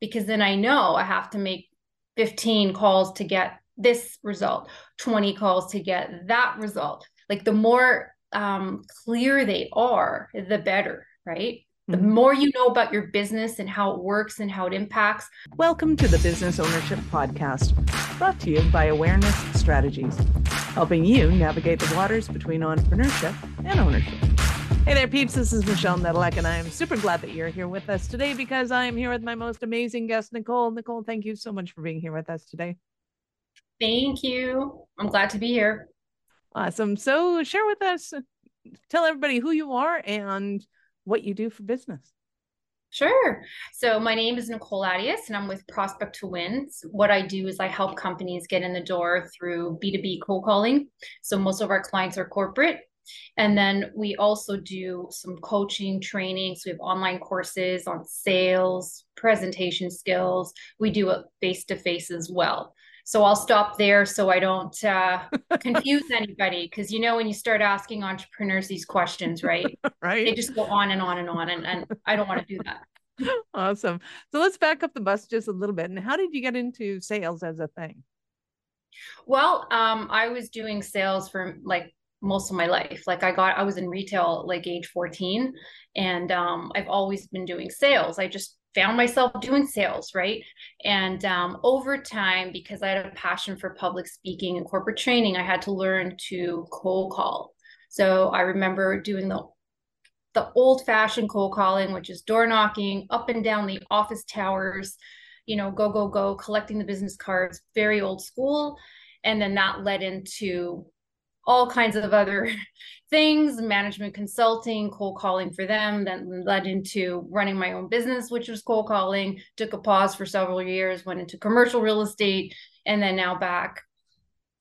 because then I know I have to make 15 calls to get this result, 20 calls to get that result. Like the more um, clear they are, the better, right? The mm-hmm. more you know about your business and how it works and how it impacts. Welcome to the Business Ownership Podcast, brought to you by Awareness Strategies, helping you navigate the waters between entrepreneurship and ownership. Hey there, peeps. This is Michelle Nedelec, and I am super glad that you're here with us today because I am here with my most amazing guest, Nicole. Nicole, thank you so much for being here with us today. Thank you. I'm glad to be here. Awesome. So, share with us, tell everybody who you are and what you do for business. Sure. So my name is Nicole Attias and I'm with Prospect to Wins. What I do is I help companies get in the door through B2B cold calling. So most of our clients are corporate and then we also do some coaching training. So we have online courses on sales, presentation skills. We do it face to face as well. So I'll stop there so I don't uh, confuse anybody because you know when you start asking entrepreneurs these questions, right? right. They just go on and on and on, and, and I don't want to do that. Awesome. So let's back up the bus just a little bit. And how did you get into sales as a thing? Well, um, I was doing sales for like most of my life. Like I got, I was in retail like age 14 and um, I've always been doing sales. I just found myself doing sales, right? And um, over time, because I had a passion for public speaking and corporate training, I had to learn to cold call. So I remember doing the the old fashioned cold calling, which is door knocking up and down the office towers, you know, go, go, go, collecting the business cards, very old school. And then that led into all kinds of other things management consulting cold calling for them then led into running my own business which was cold calling took a pause for several years went into commercial real estate and then now back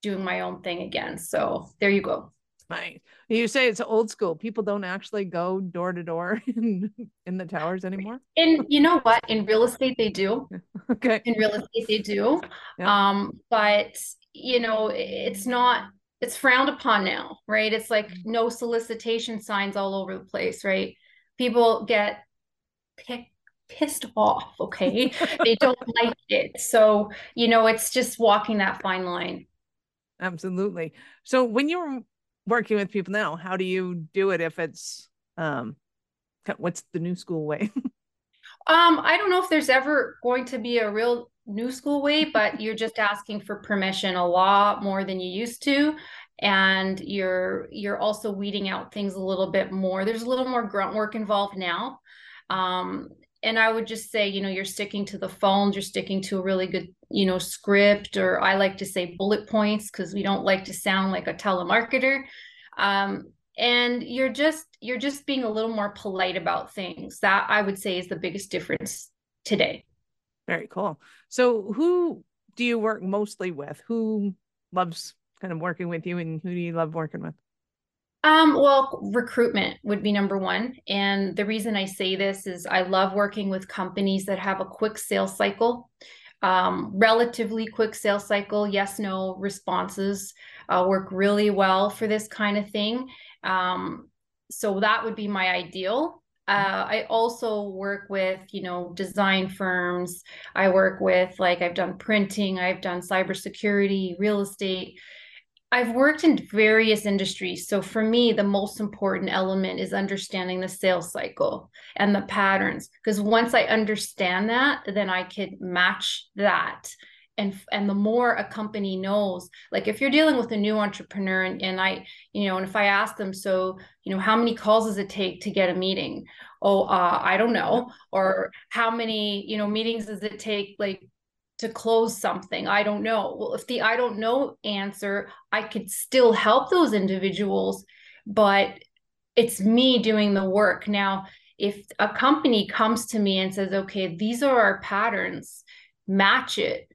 doing my own thing again so there you go Right. You say it's old school. People don't actually go door to door in in the towers anymore. And you know what? In real estate, they do. okay. In real estate, they do. Yeah. Um, but you know, it's not it's frowned upon now, right? It's like mm-hmm. no solicitation signs all over the place, right? People get pick, pissed off, okay? they don't like it. So, you know, it's just walking that fine line. Absolutely. So, when you're working with people now, how do you do it if it's um what's the new school way? um, I don't know if there's ever going to be a real new school way, but you're just asking for permission a lot more than you used to. And you're you're also weeding out things a little bit more. There's a little more grunt work involved now. Um, and I would just say, you know, you're sticking to the phones, you're sticking to a really good, you know, script, or I like to say bullet points because we don't like to sound like a telemarketer. Um, and you're just you're just being a little more polite about things. That I would say is the biggest difference today. Very cool. So, who do you work mostly with? Who loves kind of working with you, and who do you love working with? Um, well, recruitment would be number one. And the reason I say this is I love working with companies that have a quick sales cycle, um, relatively quick sales cycle, yes, no responses uh, work really well for this kind of thing. Um, so that would be my ideal. Uh, I also work with, you know, design firms. I work with, like, I've done printing, I've done cybersecurity, real estate. I've worked in various industries. So for me, the most important element is understanding the sales cycle and the patterns. Because once I understand that, then I could match that and and the more a company knows like if you're dealing with a new entrepreneur and, and i you know and if i ask them so you know how many calls does it take to get a meeting? Oh uh, i don't know. Or how many you know meetings does it take like to close something? I don't know. Well if the i don't know answer i could still help those individuals but it's me doing the work. Now if a company comes to me and says okay these are our patterns. Match it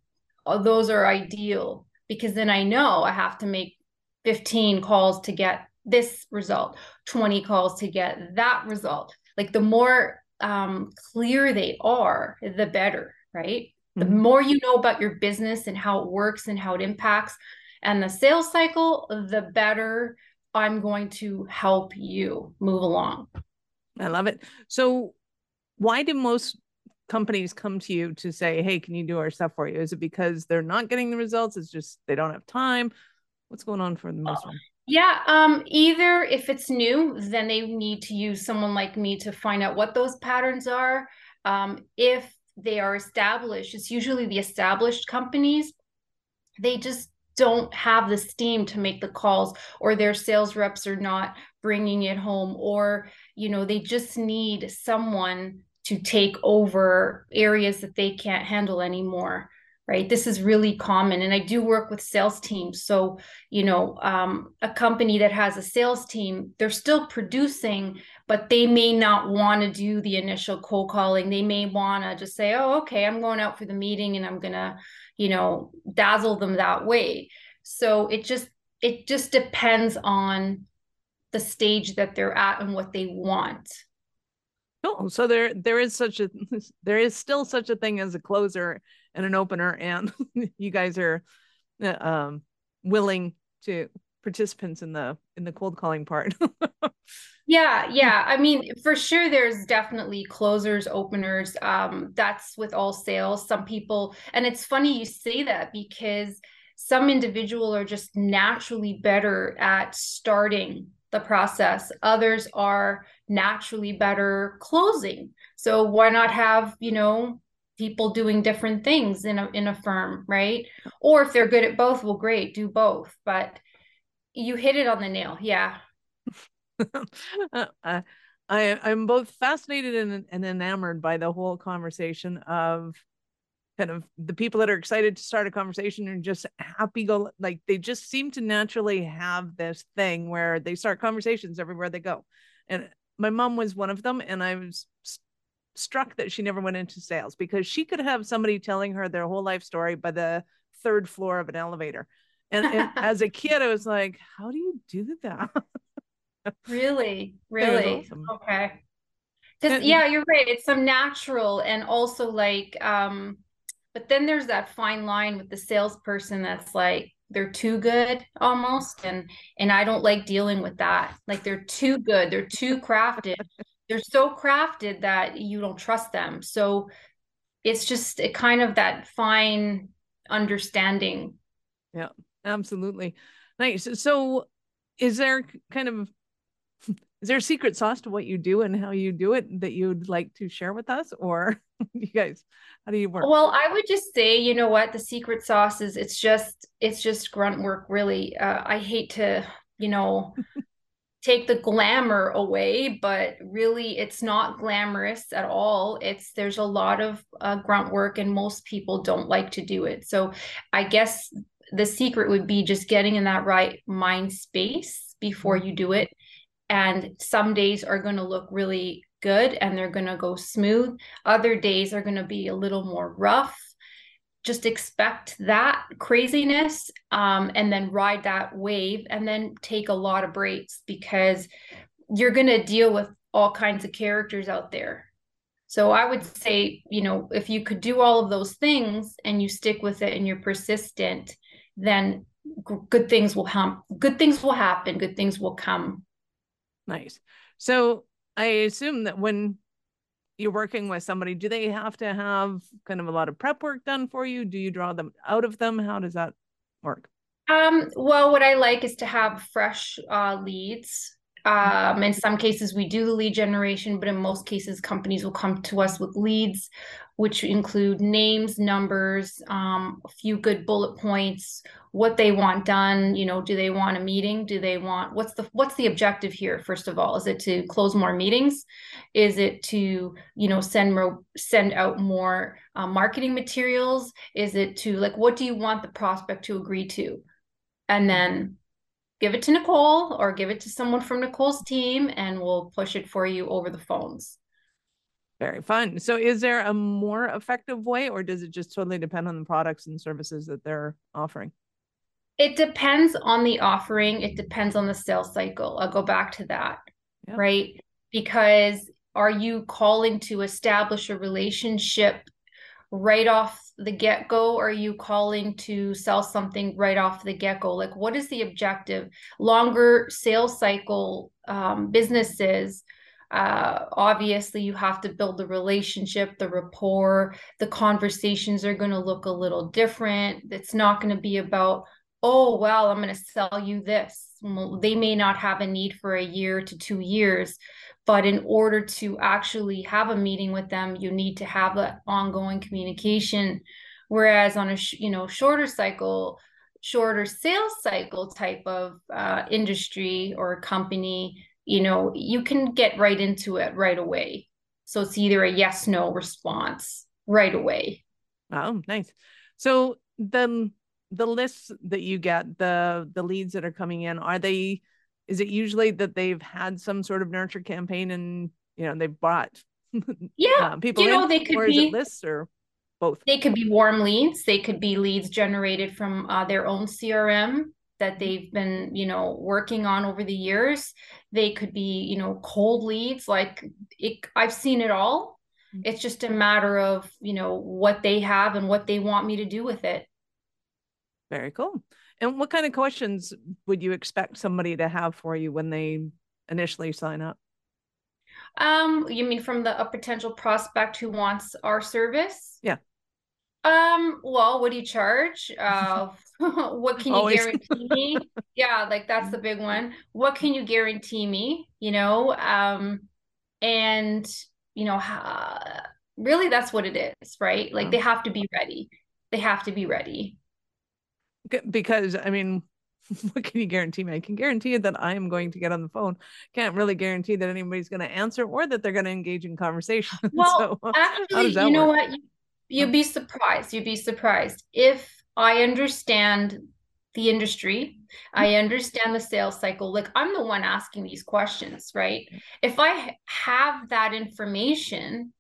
those are ideal because then I know I have to make 15 calls to get this result, 20 calls to get that result. Like the more um, clear they are, the better, right? Mm-hmm. The more you know about your business and how it works and how it impacts and the sales cycle, the better I'm going to help you move along. I love it. So, why do most companies come to you to say, "Hey, can you do our stuff for you?" Is it because they're not getting the results? It's just they don't have time. What's going on for the most? Yeah, um, either if it's new, then they need to use someone like me to find out what those patterns are. Um, if they are established, it's usually the established companies. They just don't have the steam to make the calls or their sales reps are not bringing it home or you know they just need someone to take over areas that they can't handle anymore right? This is really common and i do work with sales teams. So you know um, a company that has a sales team they're still producing but they may not want to do the initial cold calling. They may want to just say oh okay i'm going out for the meeting and i'm going to you know dazzle them that way. So it just it just depends on the stage that they're at and what they want Oh, so there there is such a there is still such a thing as a closer and an opener, and you guys are uh, um, willing to participants in the in the cold calling part. yeah, yeah. I mean, for sure, there's definitely closers, openers. Um, that's with all sales. Some people, and it's funny you say that because some individual are just naturally better at starting the process. Others are naturally better closing. So why not have, you know, people doing different things in a in a firm, right? Or if they're good at both, well great, do both. But you hit it on the nail. Yeah. Uh, uh, I I'm both fascinated and, and enamored by the whole conversation of kind of the people that are excited to start a conversation and just happy go like they just seem to naturally have this thing where they start conversations everywhere they go and my mom was one of them and i was struck that she never went into sales because she could have somebody telling her their whole life story by the third floor of an elevator. And, and as a kid i was like how do you do that? Really? Really? awesome. okay. Because yeah you're right it's some natural and also like um but then there's that fine line with the salesperson that's like they're too good almost and and I don't like dealing with that. Like they're too good, they're too crafted. they're so crafted that you don't trust them. So it's just a kind of that fine understanding. Yeah, absolutely. Nice. So is there kind of is there a secret sauce to what you do and how you do it that you'd like to share with us or you guys how do you work? Well i would just say you know what the secret sauce is it's just it's just grunt work really. Uh, i hate to you know take the glamour away but really it's not glamorous at all. It's there's a lot of uh, grunt work and most people don't like to do it. So i guess the secret would be just getting in that right mind space before mm-hmm. you do it and some days are going to look really good and they're going to go smooth. Other days are going to be a little more rough. Just expect that craziness um, and then ride that wave and then take a lot of breaks because you're going to deal with all kinds of characters out there. So i would say you know if you could do all of those things and you stick with it and you're persistent then good things will happen good things will happen good things will come Nice. So I assume that when you're working with somebody, do they have to have kind of a lot of prep work done for you? Do you draw them out of them? How does that work? Um, well, what I like is to have fresh uh, leads. Um, in some cases, we do the lead generation, but in most cases, companies will come to us with leads, which include names, numbers, um, a few good bullet points, what they want done you know do they want a meeting? Do they want what's the what's the objective here first of all? Is it to close more meetings? Is it to you know send more send out more uh, marketing materials? Is it to like what do you want the prospect to agree to? And then give it to nicole or give it to someone from nicole's team and we'll push it for you over the phones very fun. So is there a more effective way or does it just totally depend on the products and services that they're offering? It depends on the offering. It depends on the sales cycle. I'll go back to that, yeah. right? Because are you calling to establish a relationship right off the get go? Are you calling to sell something right off the get go? Like, what is the objective? Longer sales cycle um, businesses uh, obviously you have to build the relationship the rapport the conversations are going to look a little different it's not going to be about oh well i'm going to sell you this well, they may not have a need for a year to two years but in order to actually have a meeting with them you need to have that ongoing communication whereas on a you know shorter cycle shorter sales cycle type of uh, industry or company you know, you can get right into it right away. So it's either a yes, no response right away. Oh, nice. So the the lists that you get, the the leads that are coming in, are they is it usually that they've had some sort of nurture campaign and you know they've brought yeah. uh, people you know in, they could or be lists or both? They could be warm leads. They could be leads generated from uh, their own crm that they've been you know working on over the years. They could be you know cold leads. Like it, i've seen it all. Mm-hmm. it's just a matter of you know what they have and what they want me to do with it very cool and what kind of questions would you expect somebody to have for you when they initially sign up um you mean from the a potential prospect who wants our service yeah um, well, what do you charge? Uh, what can you Always. guarantee me? yeah, like that's the big one. What can you guarantee me? You know, um, and you know, really, that's what it is, right? Like they have to be ready. They have to be ready. Because I mean, what can you guarantee me? I can guarantee you that I am going to get on the phone. Can't really guarantee that anybody's going to answer or that they're going to engage in conversation. Well, so, actually, you know work? what? You, You'd be surprised. You'd be surprised. If I understand the industry, I mm-hmm. understand the sales cycle. Like I'm the one asking these questions, right? If I have that information,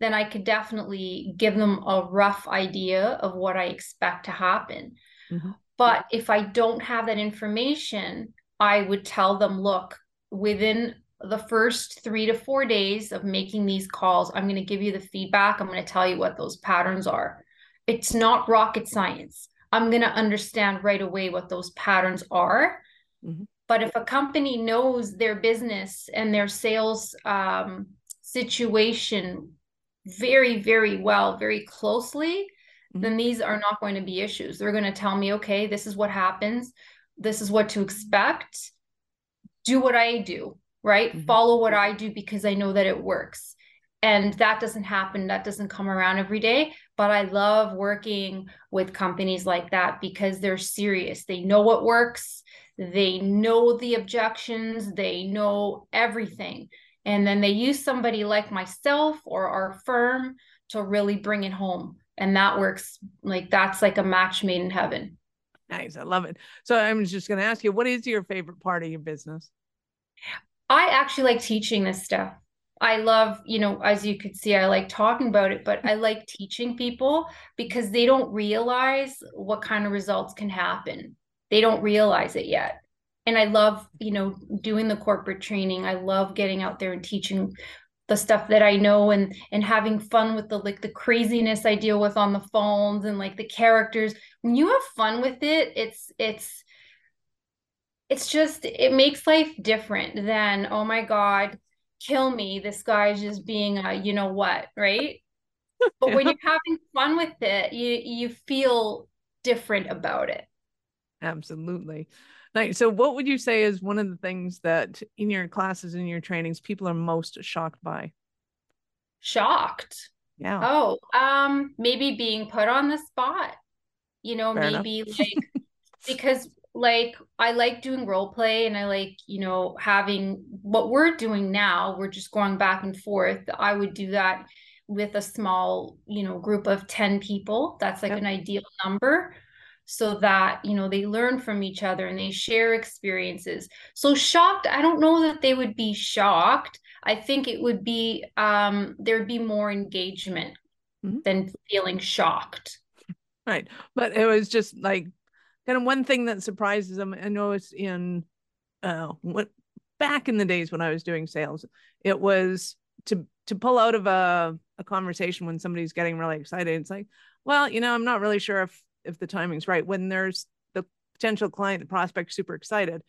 then I could definitely give them a rough idea of what I expect to happen. Mm-hmm. But if I don't have that information, I would tell them, look, within the first three to four days of making these calls, I'm going to give you the feedback. I'm going to tell you what those patterns are. It's not rocket science. I'm going to understand right away what those patterns are. Mm-hmm. But if a company knows their business and their sales um, situation very, very well, very closely, mm-hmm. then these are not going to be issues. They're going to tell me, okay, this is what happens. This is what to expect. Do what I do right? Mm-hmm. Follow what I do because I know that it works. And that doesn't happen, that doesn't come around every day. But I love working with companies like that because they're serious. They know what works, they know the objections, they know everything. And then they use somebody like myself or our firm to really bring it home. And that works like that's like a match made in heaven. Nice. I love it. So I'm just going to ask you, what is your favorite part of your business? I actually like teaching this stuff. I love, you know, as you could see, I like talking about it, but I like teaching people because they don't realize what kind of results can happen. They don't realize it yet. And I love, you know, doing the corporate training. I love getting out there and teaching the stuff that I know and and having fun with the like the craziness I deal with on the phones and like the characters. When you have fun with it, it's it's it's just it makes life different than oh my god kill me this guy's just being a you know what right but yeah. when you're having fun with it you you feel different about it absolutely nice so what would you say is one of the things that in your classes in your trainings people are most shocked by shocked yeah oh um maybe being put on the spot you know Fair maybe like because like I like doing role play and I like, you know, having what we're doing now, we're just going back and forth. I would do that with a small, you know, group of 10 people. That's like yep. an ideal number so that, you know, they learn from each other and they share experiences. So shocked, I don't know that they would be shocked. I think it would be um there'd be more engagement mm-hmm. than feeling shocked. Right. But it was just like kind of one thing that surprises them. I know it's in uh what back in the days when I was doing sales, it was to to pull out of a, a conversation when somebody's getting really excited. It's like, well, you know, I'm not really sure if if the timing's right. When there's the potential client, the prospect super excited,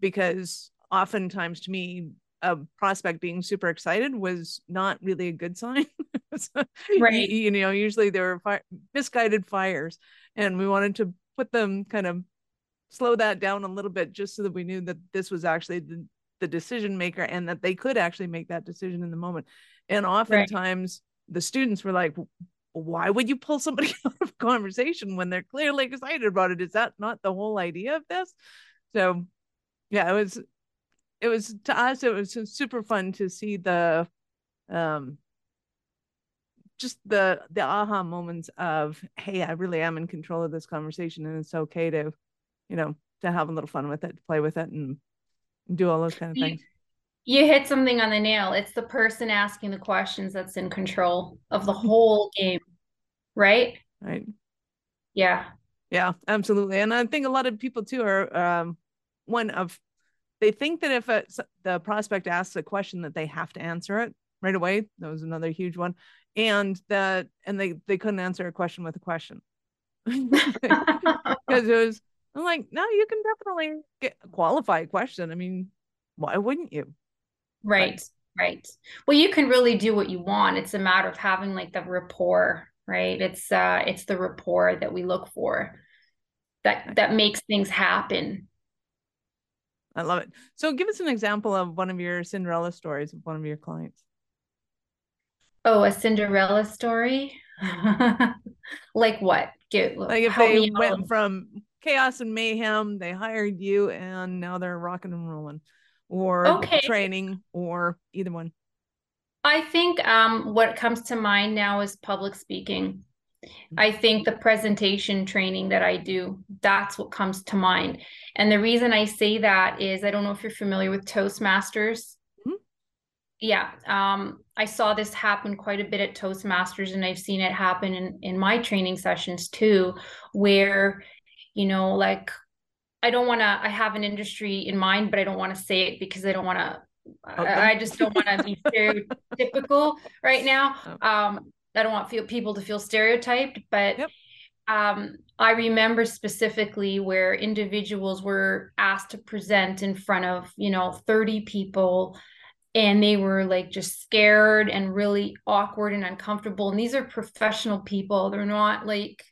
because oftentimes to me, a prospect being super excited was not really a good sign. so, right. You, you, know, usually there were fi- misguided fires, and we wanted to put them kind of slow that down a little bit just so that we knew that this was actually the, the decision maker and that they could actually make that decision in the moment. And oftentimes right. the students were like, why would you pull somebody out of conversation when they're clearly excited about it? Is that not the whole idea of this? So yeah, it was it was to us it was super fun to see the um just the the aha moments of hey i really am in control of this conversation and it's okay to you know to have a little fun with it to play with it and do all those kind of things you hit something on the nail. It's the person asking the questions that's in control of the whole game right? Right. Yeah. Yeah absolutely. And i think a lot of people too are um one of they think that if a, the prospect asks a question that they have to answer it right away. That was another huge one. And that and they they couldn't answer a question with a question. Because it was i'm like no you can definitely get qualify a question. I mean why wouldn't you right but, right well you can really do what you want it's a matter of having like the rapport right it's uh it's the rapport that we look for that that makes things happen I love it. So give us an example of one of your Cinderella stories of one of your clients. Oh, a Cinderella story? like what? Get like if they went from chaos and mayhem, they hired you and now they're rocking and rolling. Or okay. training or either one. I think um, what comes to mind now is public speaking. I think the presentation training that I do, that's what comes to mind. And the reason I say that is I don't know if you're familiar with Toastmasters. Mm-hmm. Yeah. Um, I saw this happen quite a bit at Toastmasters, and I've seen it happen in, in my training sessions too, where, you know, like I don't want to, I have an industry in mind, but I don't want to say it because I don't want to Okay. I, just don't want to be stereotypical right now. Oh. Um, I don't want feel, people to feel stereotyped, but yep. um, I remember specifically where individuals were asked to present in front of, you know, 30 people and they were like just scared and really awkward and uncomfortable. And these are professional people. They're not like,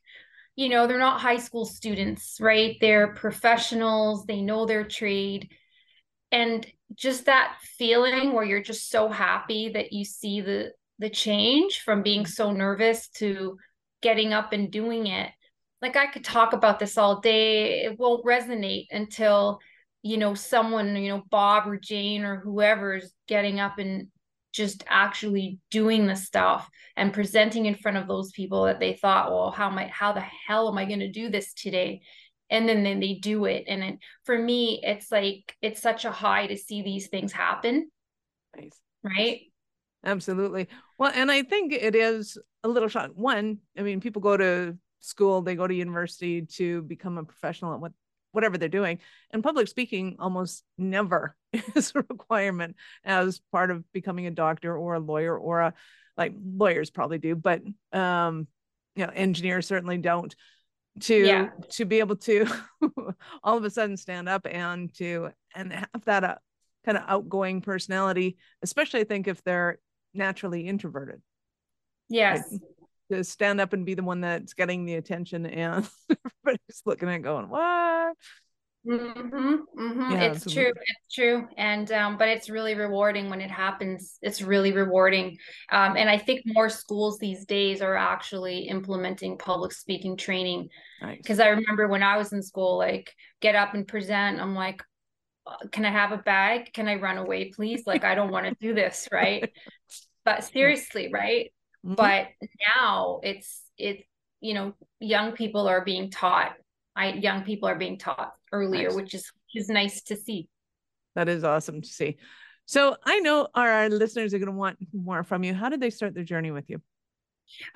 you know, they're not high school students, right? They're professionals, they know their trade. And just that feeling where you're just so happy that you see the the change from being so nervous to getting up and doing it like i could talk about this all day it won't resonate until you know someone you know bob or jane or whoever is getting up and just actually doing the stuff and presenting in front of those people that they thought well how am i how the hell am i going to do this today? And then then they do it. And it, for me it's like it's such a high to see these things happen. Nice. right? Absolutely. Well and i think it is a little shock one i mean people go to school they go to university to become a professional at what whatever they're doing. And public speaking almost never is a requirement as part of becoming a doctor or a lawyer or a like lawyers probably do but um you know engineers certainly don't to yeah. to be able to all of a sudden stand up and to and have that uh, kind of outgoing personality especially i think if they're naturally introverted. Yes. Like, to stand up and be the one that's getting the attention and everybody's looking at going what Mm-hmm, mm-hmm. Yeah, it's true. It's true. And um, but it's really rewarding when it happens. It's really rewarding. Um, and I think more schools these days are actually implementing public speaking training. Because nice. I remember when I was in school, like get up and present. I'm like, uh, can I have a bag? Can I run away, please? Like I don't want to do this, right? but seriously, right? Mm-hmm. But now it's it. You know, young people are being taught I, young people are being taught earlier, nice. which is which is nice to see. That is awesome to see. So I know our, our listeners are going to want more from you. How did they start their journey with you?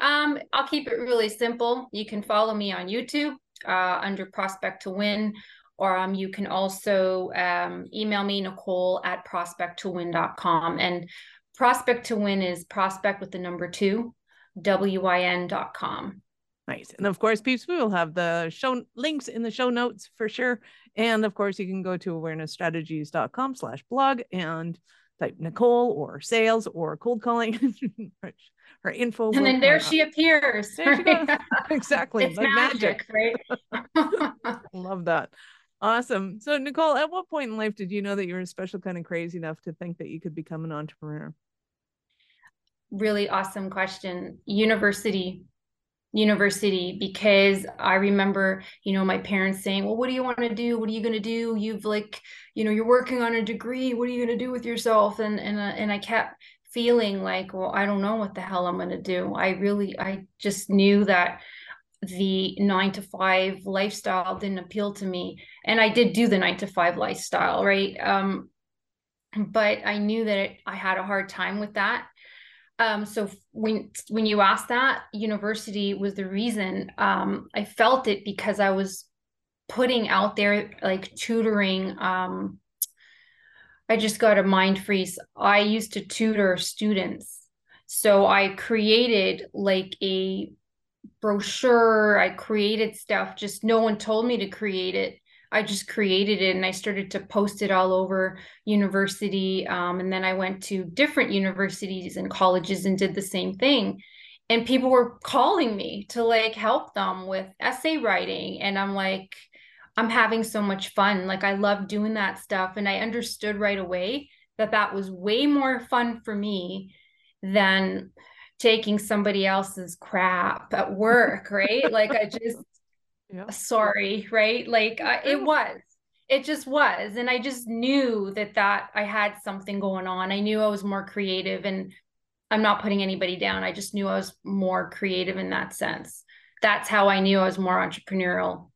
Um, I'll keep it really simple. You can follow me on YouTube uh, under Prospect to Win, or um, you can also um, email me, Nicole at prospecttowin.com. And Prospect to Win is prospect with the number two, win.com. Nice. And of course, peeps, we will have the show links in the show notes for sure. And of course, you can go to awarenessstrategies.com slash blog and type Nicole or sales or cold calling. her info. And then there she appears. There she exactly. It's like magic, magic. right? Love that. Awesome. So, Nicole, at what point in life did you know that you were a special kind of crazy enough to think that you could become an entrepreneur? Really awesome question. University university because I remember, you know, my parents saying, Well, what do you want to do? What are you going to do? You've like, you know, you're working on a degree. What are you going to do with yourself? And, and, uh, and I kept feeling like, Well, I don't know what the hell I'm going to do. I really, I just knew that the nine to five lifestyle didn't appeal to me. And I did do the nine to five lifestyle, right? Um, but I knew that it, I had a hard time with that um, so when when you asked that, university was the reason. Um, I felt it because I was putting out there like tutoring. Um, I just got a mind freeze. I used to tutor students, so I created like a brochure. I created stuff. Just no one told me to create it. I just created it and I started to post it all over university. Um, and then I went to different universities and colleges and did the same thing. And people were calling me to like help them with essay writing. And I'm like, I'm having so much fun. Like, I love doing that stuff. And I understood right away that that was way more fun for me than taking somebody else's crap at work, right? like, I just, yeah. sorry right? Like I, it was. It just was and i just knew that that i had something going on. I knew i was more creative and i'm not putting anybody down. I just knew i was more creative in that sense. That's how i knew i was more entrepreneurial.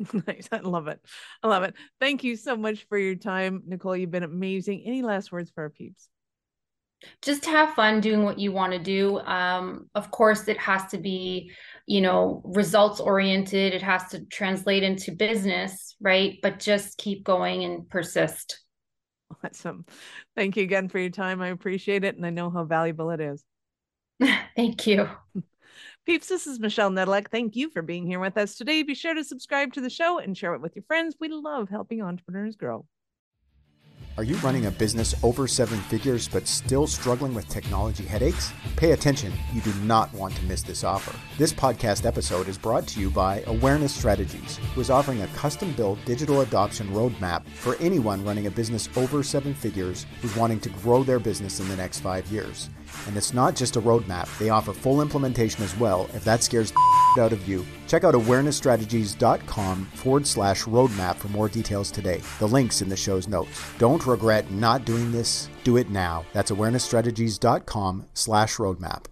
Nice i love it. I love it. Thank you so much for your time nicole. You've been amazing. Any last words for our peeps just have fun doing what you want to do um, of course it has to be you know results oriented it has to translate into business right but just keep going and persist awesome thank you again for your time i appreciate it and i know how valuable it is thank you Peeps, this is Michelle Nedelec. Thank you for being here with us today. Be sure to subscribe to the show and share it with your friends. We love helping entrepreneurs grow. Are you running a business over seven figures but still struggling with technology headaches? Pay attention, you do not want to miss this offer. This podcast episode is brought to you by Awareness Strategies, who is offering a custom built digital adoption roadmap for anyone running a business over seven figures who's wanting to grow their business in the next five years. And it's not just a roadmap, they offer full implementation as well if that scares the out of you. Check out awarenessstrategies.com forward slash roadmap for more details today. The link's in the show's notes. Don't regret not doing this. Do it now. That's awarenessstrategies.com slash roadmap.